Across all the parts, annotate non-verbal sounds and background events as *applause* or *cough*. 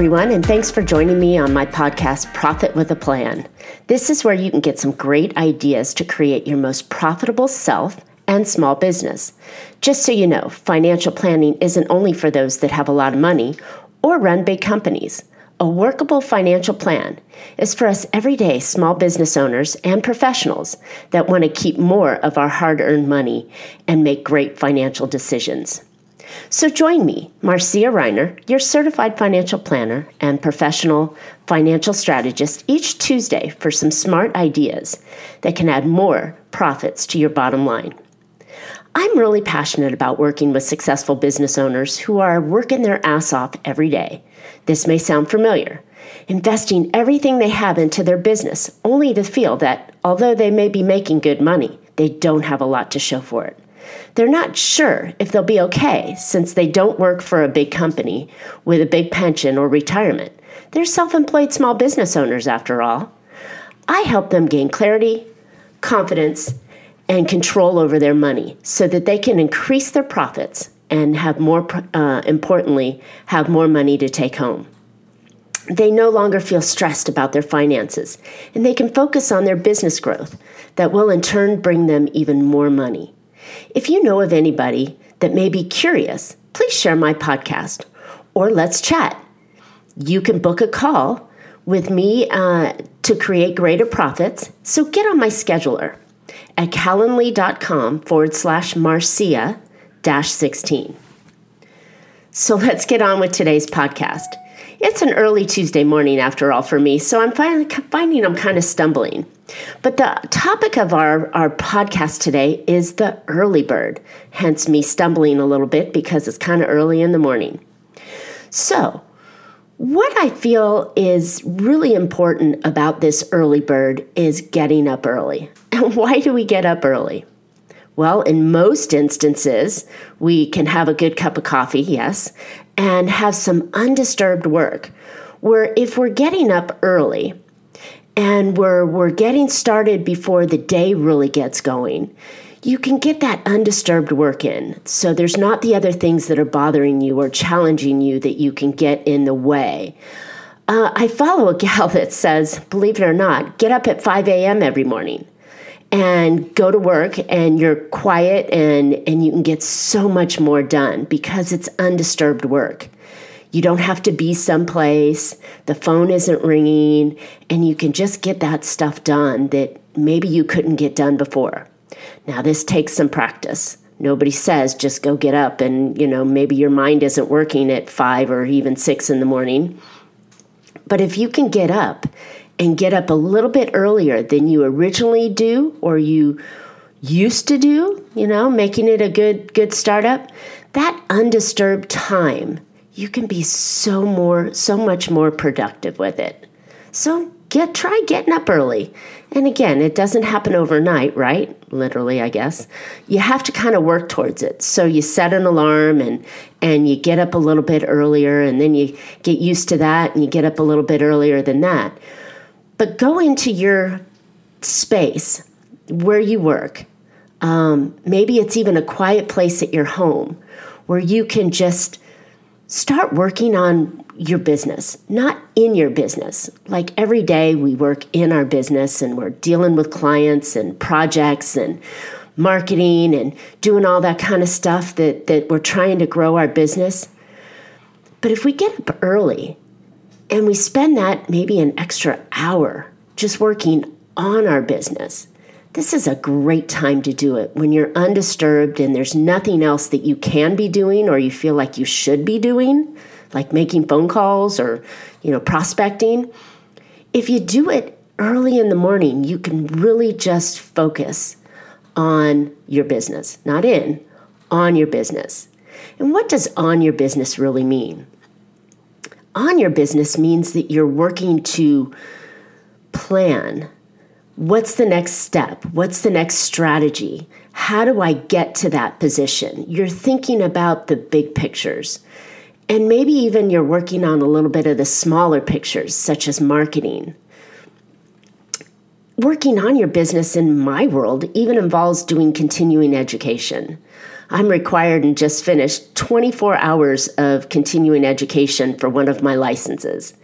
Everyone, and thanks for joining me on my podcast, Profit with a Plan. This is where you can get some great ideas to create your most profitable self and small business. Just so you know, financial planning isn't only for those that have a lot of money or run big companies. A workable financial plan is for us everyday small business owners and professionals that want to keep more of our hard earned money and make great financial decisions. So join me, Marcia Reiner, your certified financial planner and professional financial strategist, each Tuesday for some smart ideas that can add more profits to your bottom line. I'm really passionate about working with successful business owners who are working their ass off every day. This may sound familiar. Investing everything they have into their business, only to feel that although they may be making good money, they don't have a lot to show for it. They're not sure if they'll be okay since they don't work for a big company with a big pension or retirement. They're self employed small business owners, after all. I help them gain clarity, confidence, and control over their money so that they can increase their profits and have more, uh, importantly, have more money to take home. They no longer feel stressed about their finances and they can focus on their business growth that will in turn bring them even more money. If you know of anybody that may be curious, please share my podcast or let's chat. You can book a call with me uh, to create greater profits, so get on my scheduler at calendly.com forward slash Marcia dash 16. So let's get on with today's podcast. It's an early Tuesday morning after all for me, so I'm finding I'm kind of stumbling. But the topic of our, our podcast today is the early bird, hence me stumbling a little bit because it's kind of early in the morning. So, what I feel is really important about this early bird is getting up early. *laughs* And why do we get up early? Well, in most instances, we can have a good cup of coffee, yes, and have some undisturbed work. Where if we're getting up early, and we're we're getting started before the day really gets going you can get that undisturbed work in so there's not the other things that are bothering you or challenging you that you can get in the way uh, i follow a gal *laughs* that says believe it or not get up at 5 a.m every morning and go to work and you're quiet and and you can get so much more done because it's undisturbed work you don't have to be someplace, the phone isn't ringing, and you can just get that stuff done that maybe you couldn't get done before. Now, this takes some practice. Nobody says just go get up and, you know, maybe your mind isn't working at five or even six in the morning. But if you can get up and get up a little bit earlier than you originally do or you used to do, you know, making it a good good startup, that undisturbed time you can be so more so much more productive with it. So get try getting up early. And again, it doesn't happen overnight, right? Literally, I guess. You have to kind of work towards it. So you set an alarm and and you get up a little bit earlier and then you get used to that and you get up a little bit earlier than that. But go into your space where you work. Um, maybe it's even a quiet place at your home where you can just start working on your business, not in your business. Like every day we work in our business and we're dealing with clients and projects and marketing and doing all that kind of stuff that, that we're trying to grow our business. But if we get up early and we spend that maybe an extra hour just working on our business, this is a great time to do it when you're undisturbed and there's nothing else that you can be doing or you feel like you should be doing, like making phone calls or, you know, prospecting. If you do it early in the morning, you can really just focus on your business, not in, on your business. And what does on your business really mean? On your business means that you're working to plan what's the next step? What's the next strategy? How do I get to that position? You're thinking about the big pictures. And maybe even you're working on a little bit of the smaller pictures, such as marketing. Working on your business in my world even involves doing continuing education. I'm required and just finished 24 hours of continuing education for one of my licenses.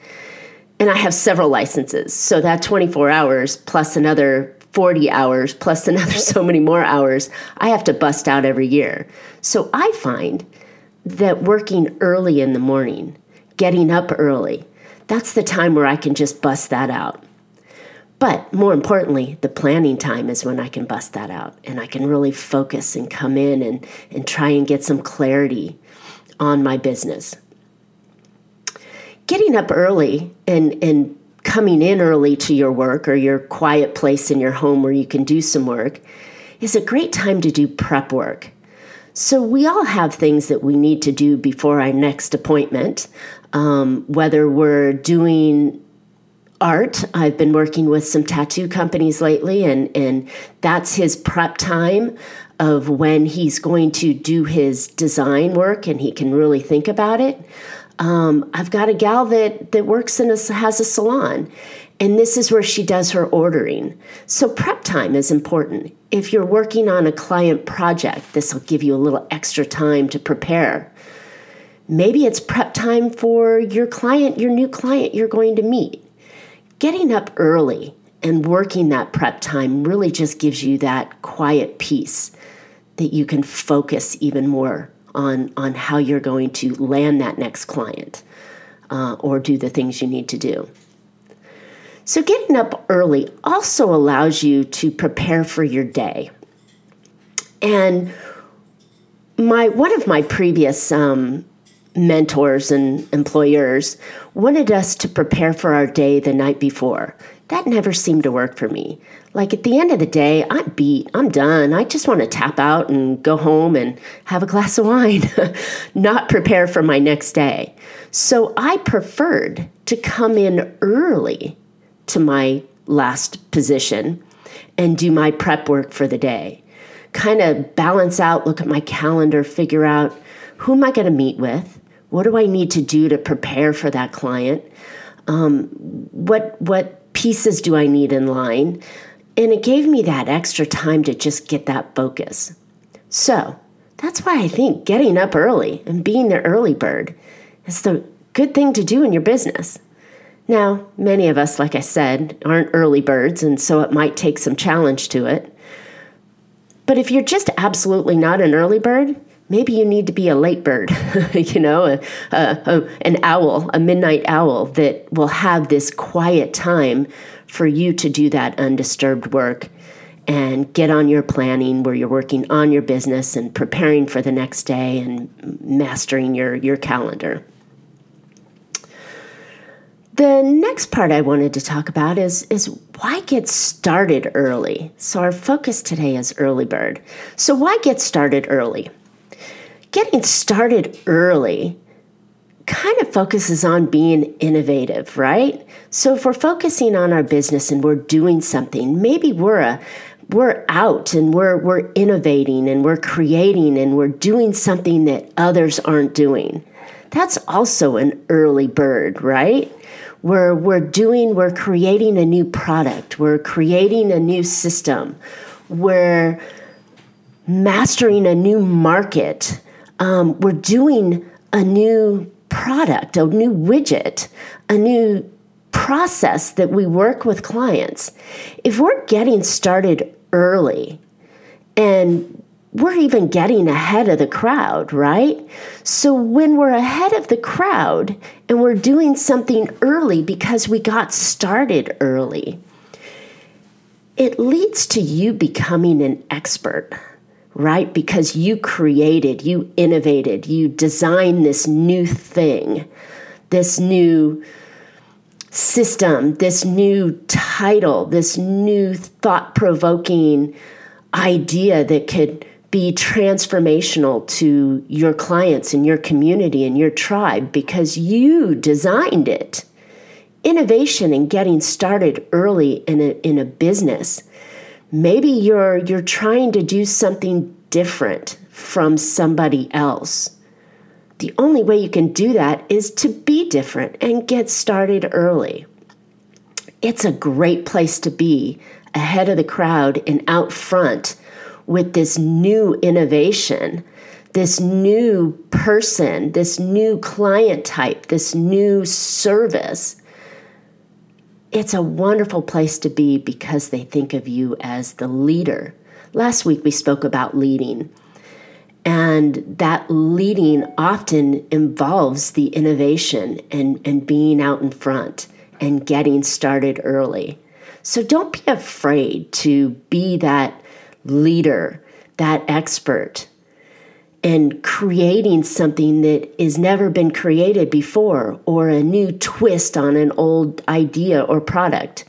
And I have several licenses. So that 24 hours plus another 40 hours plus another *laughs* so many more hours I have to bust out every year. So I find that working early in the morning, getting up early, that's the time where I can just bust that out. But more importantly, the planning time is when I can bust that out and I can really focus and come in and, and try and get some clarity on my business. Getting up early and, and coming in early to your work or your quiet place in your home where you can do some work is a great time to do prep work. So, we all have things that we need to do before our next appointment, um, whether we're doing art. I've been working with some tattoo companies lately, and, and that's his prep time of when he's going to do his design work and he can really think about it. Um, I've got a gal that, that works in a, has a salon, and this is where she does her ordering. So prep time is important. If you're working on a client project, this will give you a little extra time to prepare. Maybe it's prep time for your client, your new client you're going to meet getting up early and working that prep time really just gives you that quiet peace that you can focus even more on, on how you're going to land that next client uh, or do the things you need to do. So, getting up early also allows you to prepare for your day. And my one of my previous um, mentors and employers wanted us to prepare for our day the night before. That never seemed to work for me. Like at the end of the day, I'm beat, I'm done. I just want to tap out and go home and have a glass of wine, *laughs* not prepare for my next day. So I preferred to come in early to my last position and do my prep work for the day. Kind of balance out, look at my calendar, figure out who am I going to meet with? What do I need to do to prepare for that client? Um, what what pieces do I need in line? And it gave me that extra time to just get that focus. So that's why I think getting up early and being the early bird is the good thing to do in your business. Now, many of us, like I said, aren't early birds, and so it might take some challenge to it. But if you're just absolutely not an early bird, maybe you need to be a late bird, *laughs* you know, a, a, a, an owl, a midnight owl that will have this quiet time for you to do that undisturbed work and get on your planning where you're working on your business and preparing for the next day and mastering your, your calendar. The next part I wanted to talk about is, is why get started early? So, our focus today is early bird. So, why get started early? Getting started early kind of focuses on being innovative, right? So if we're focusing on our business and we're doing something, maybe we're a we're out and we're we're innovating and we're creating and we're doing something that others aren't doing. That's also an early bird, right? We're we're doing we're creating a new product, we're creating a new system, we're mastering a new market um, we're doing a new product, a new widget, a new process that we work with clients. If we're getting started early and we're even getting ahead of the crowd, right? So when we're ahead of the crowd and we're doing something early because we got started early, it leads to you becoming an expert right? Because you created, you innovated, you designed this new thing, this new system, this new title, this new thought provoking idea that could be transformational to your clients and your community and your tribe because you designed it. Innovation and getting started early in a, in a business maybe you're you're trying to do something different from somebody else. The only way you can do that is to be different and get started early. It's a great place to be ahead of the crowd and out front with this new innovation this new person, this new client type, this new service, it's a wonderful place to be because they think of you as the leader. Last week we spoke about leading. And that leading often involves the innovation and, and being out in front and getting started early. So don't be afraid to be that leader, that expert, and creating something that has never been created before or a new twist on an old idea or product.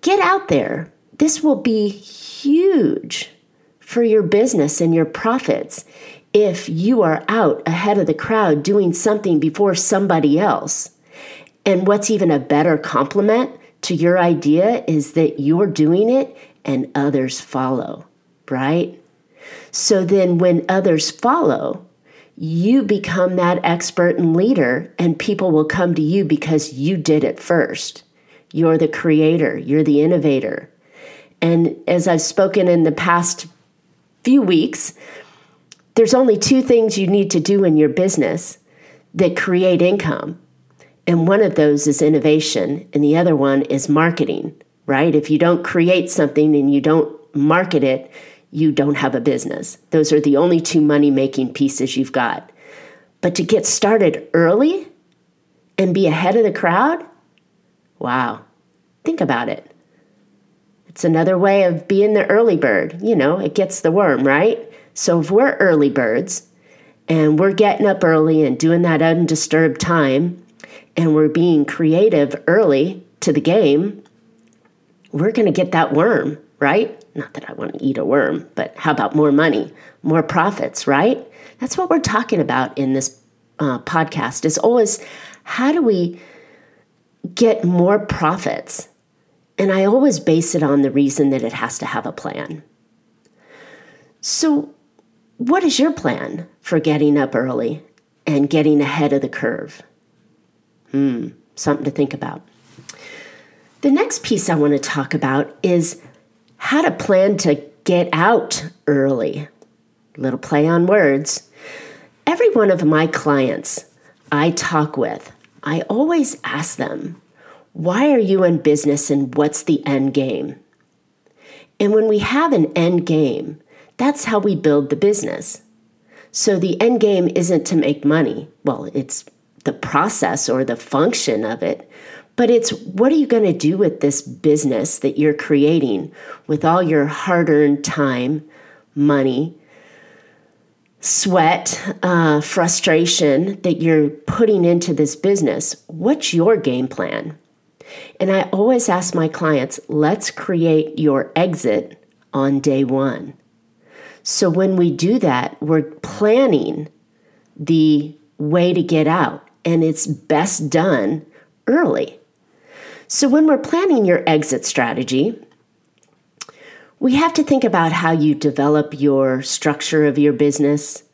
Get out there. This will be huge for your business and your profits if you are out ahead of the crowd doing something before somebody else. And what's even a better compliment to your idea is that you're doing it and others follow, right? So then when others follow, you become that expert and leader, and people will come to you because you did it first. You're the creator, you're the innovator. And as I've spoken in the past few weeks, there's only two things you need to do in your business that create income. And one of those is innovation, and the other one is marketing, right? If you don't create something and you don't market it, you don't have a business. Those are the only two money making pieces you've got. But to get started early and be ahead of the crowd, wow, think about it. It's another way of being the early bird. You know, it gets the worm, right? So if we're early birds and we're getting up early and doing that undisturbed time and we're being creative early to the game, we're going to get that worm, right? Not that I want to eat a worm, but how about more money, more profits, right? That's what we're talking about in this uh, podcast is always how do we get more profits and I always base it on the reason that it has to have a plan. So, what is your plan for getting up early and getting ahead of the curve? Hmm, something to think about. The next piece I want to talk about is how to plan to get out early. Little play on words. Every one of my clients I talk with, I always ask them, why are you in business and what's the end game? And when we have an end game, that's how we build the business. So the end game isn't to make money. Well, it's the process or the function of it, but it's what are you going to do with this business that you're creating with all your hard earned time, money, sweat, uh, frustration that you're putting into this business? What's your game plan? And I always ask my clients, let's create your exit on day one. So when we do that, we're planning the way to get out, and it's best done early. So when we're planning your exit strategy, we have to think about how you develop your structure of your business,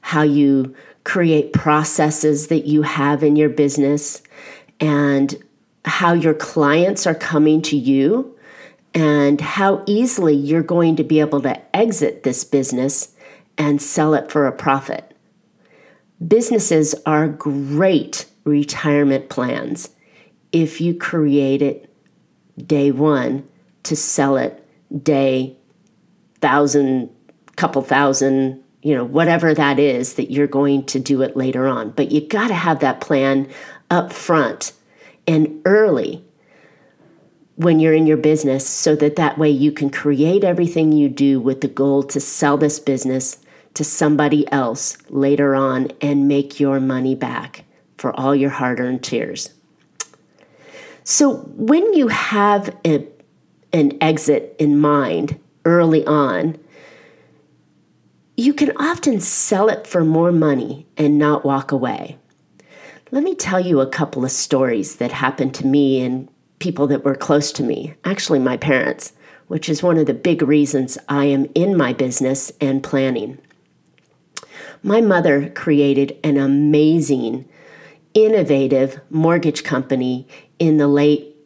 how you create processes that you have in your business, and how your clients are coming to you and how easily you're going to be able to exit this business and sell it for a profit. Businesses are great retirement plans if you create it day one to sell it day thousand, couple thousand, you know, whatever that is that you're going to do it later on. But you got to have that plan up front and early when you're in your business so that that way you can create everything you do with the goal to sell this business to somebody else later on and make your money back for all your hard-earned tears. So when you have a, an exit in mind early on, you can often sell it for more money and not walk away. Let me tell you a couple of stories that happened to me and people that were close to me, actually, my parents, which is one of the big reasons I am in my business and planning. My mother created an amazing, innovative mortgage company in the late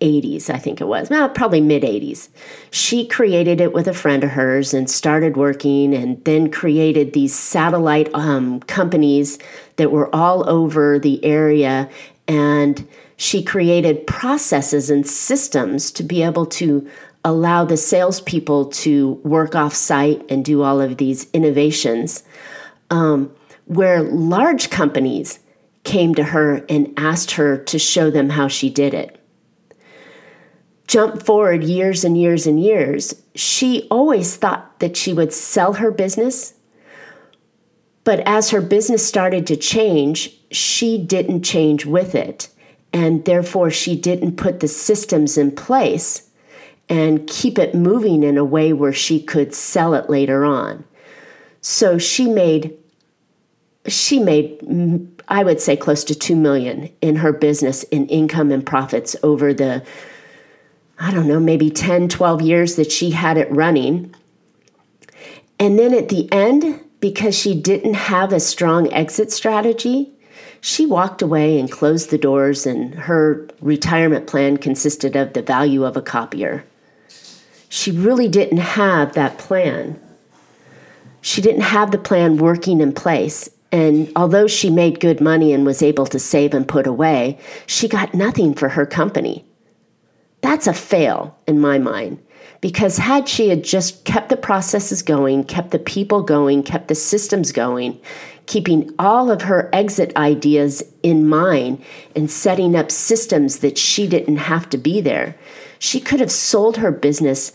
80s, I think it was, well, probably mid 80s. She created it with a friend of hers and started working and then created these satellite um, companies that were all over the area. And she created processes and systems to be able to allow the salespeople to work off site and do all of these innovations. Um, where large companies came to her and asked her to show them how she did it. Jump forward years and years and years, she always thought that she would sell her business. But as her business started to change, she didn't change with it. And therefore, she didn't put the systems in place and keep it moving in a way where she could sell it later on. So she made she made I would say close to 2 million in her business in income and profits over the I don't know, maybe 10, 12 years that she had it running. And then at the end, because she didn't have a strong exit strategy, she walked away and closed the doors, and her retirement plan consisted of the value of a copier. She really didn't have that plan. She didn't have the plan working in place. And although she made good money and was able to save and put away, she got nothing for her company. That's a fail in my mind. Because had she had just kept the processes going, kept the people going, kept the systems going, keeping all of her exit ideas in mind and setting up systems that she didn't have to be there, she could have sold her business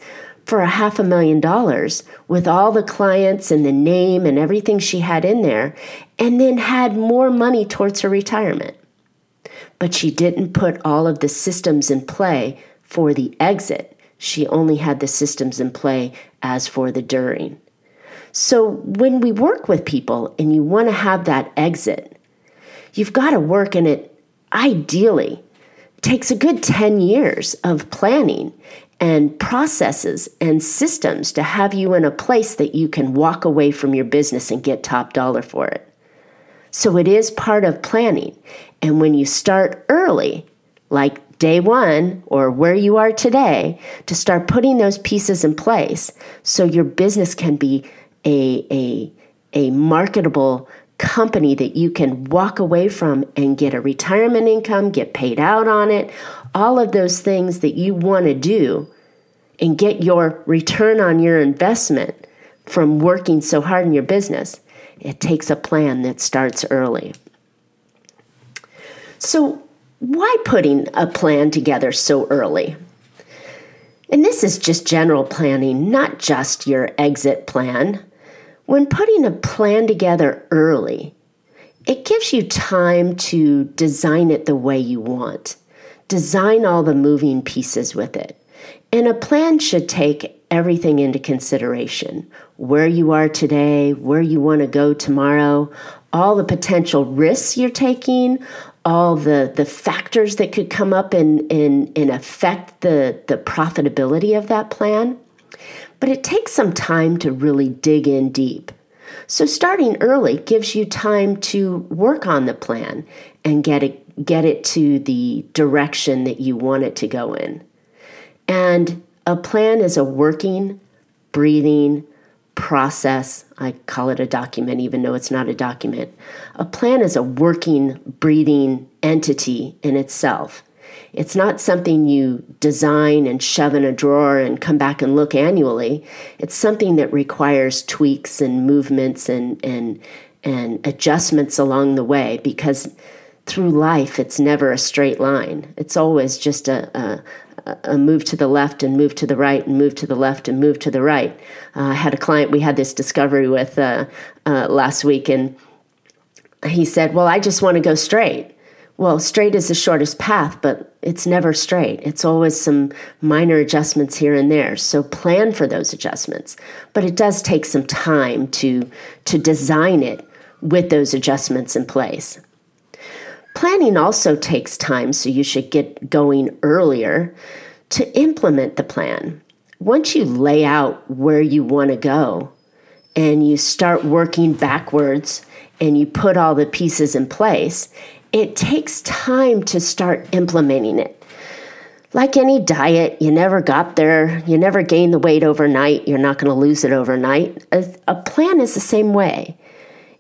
for a half a million dollars with all the clients and the name and everything she had in there, and then had more money towards her retirement. But she didn't put all of the systems in play for the exit. She only had the systems in play as for the during. So when we work with people and you want to have that exit, you've got to work in it ideally. Takes a good 10 years of planning and processes and systems to have you in a place that you can walk away from your business and get top dollar for it. So it is part of planning. And when you start early, like day one or where you are today, to start putting those pieces in place so your business can be a, a, a marketable company that you can walk away from and get a retirement income, get paid out on it, all of those things that you want to do and get your return on your investment from working so hard in your business, it takes a plan that starts early. So, why putting a plan together so early? And this is just general planning, not just your exit plan. When putting a plan together early, it gives you time to design it the way you want design all the moving pieces with it. And a plan should take everything into consideration where you are today, where you want to go tomorrow, all the potential risks you're taking, all the, the factors that could come up and, and, and affect the, the profitability of that plan. But it takes some time to really dig in deep. So, starting early gives you time to work on the plan and get it get it to the direction that you want it to go in. And a plan is a working, breathing process. I call it a document, even though it's not a document. A plan is a working, breathing entity in itself. It's not something you design and shove in a drawer and come back and look annually. It's something that requires tweaks and movements and, and, and adjustments along the way because through life, it's never a straight line. It's always just a, a, a, move to the left and move to the right and move to the left and move to the right. Uh, I had a client we had this discovery with uh, uh, last week, and he said, Well, I just want to go straight. Well, straight is the shortest path, but it's never straight. It's always some minor adjustments here and there. So plan for those adjustments. But it does take some time to, to design it with those adjustments in place. Planning also takes time, so you should get going earlier to implement the plan. Once you lay out where you want to go and you start working backwards and you put all the pieces in place, it takes time to start implementing it. Like any diet, you never got there, you never gain the weight overnight, you're not going to lose it overnight. A, a plan is the same way.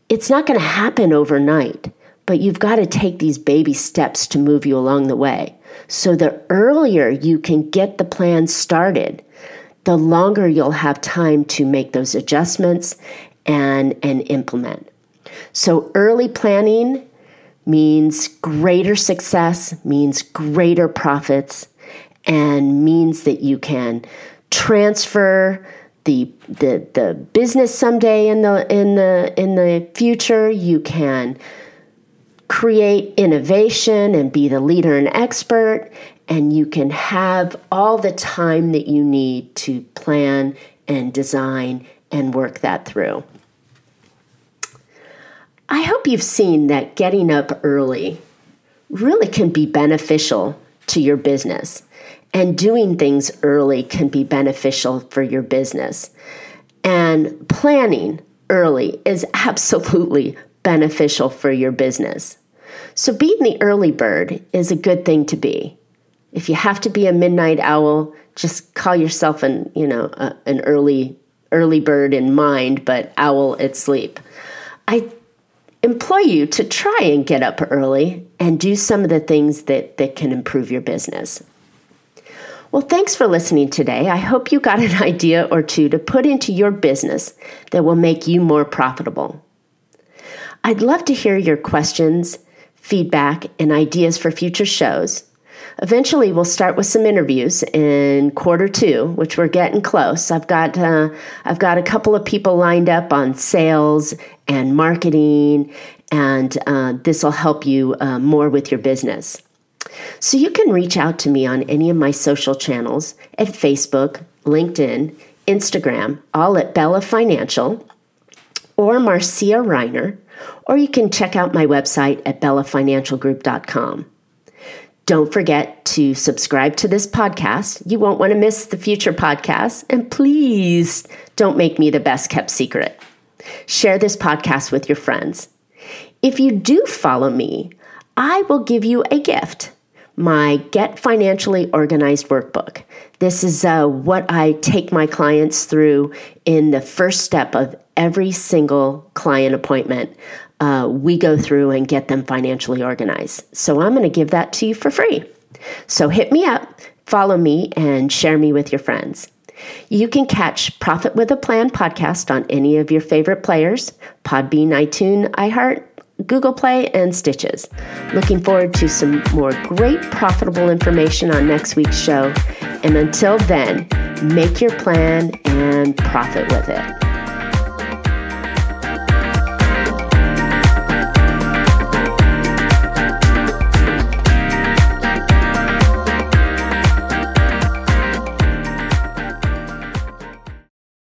It's not going to happen overnight, but you've got to take these baby steps to move you along the way. So the earlier you can get the plan started, the longer you'll have time to make those adjustments and, and implement. So early planning means greater success, means greater profits, and means that you can transfer the the the business someday in the in the in the future you can create innovation and be the leader and expert and you can have all the time that you need to plan and design and work that through. I hope you've seen that getting up early really can be beneficial to your business, and doing things early can be beneficial for your business. And planning early is *laughs* absolutely beneficial for your business. So, being the early bird is a good thing to be. If you have to be a midnight owl, just call yourself an, you know, a, an early early bird in mind, but owl at sleep. I implore you to try and get up early and do some of the things that, that can improve your business. Well, thanks for listening today. I hope you got an *laughs* idea or two to put into your business that will make you more profitable. I'd love to hear your questions, feedback, and ideas for future shows. Eventually, we'll start with some interviews in quarter two, which we're getting close. I've got uh, I've got a couple of people lined up on sales and marketing, and uh, this will help you uh, more with your business. So you can reach out to me on any of my social channels at Facebook, LinkedIn, Instagram, all at Bella Financial, or Marcia Reiner, or you can check out my website at bellafinancialgroup.com. Don't forget to subscribe to this podcast. You won't want to miss the future podcasts. And please don't make me the best kept secret. Share this podcast with your friends. If you do follow me, I will give you a gift my Get Financially Organized workbook. This is uh, what I take my clients through in the first step of every single client appointment uh, we go through and get them financially organized. So I'm going to give that to you for free. So hit me up, follow me, and share me with your friends. You can catch Profit with a Plan podcast on any of your favorite players Podbean, iTunes, iHeart, Google Play, and Stitcher. Looking forward to some more great profitable information on next week's show. And until then, make your plan and profit with it.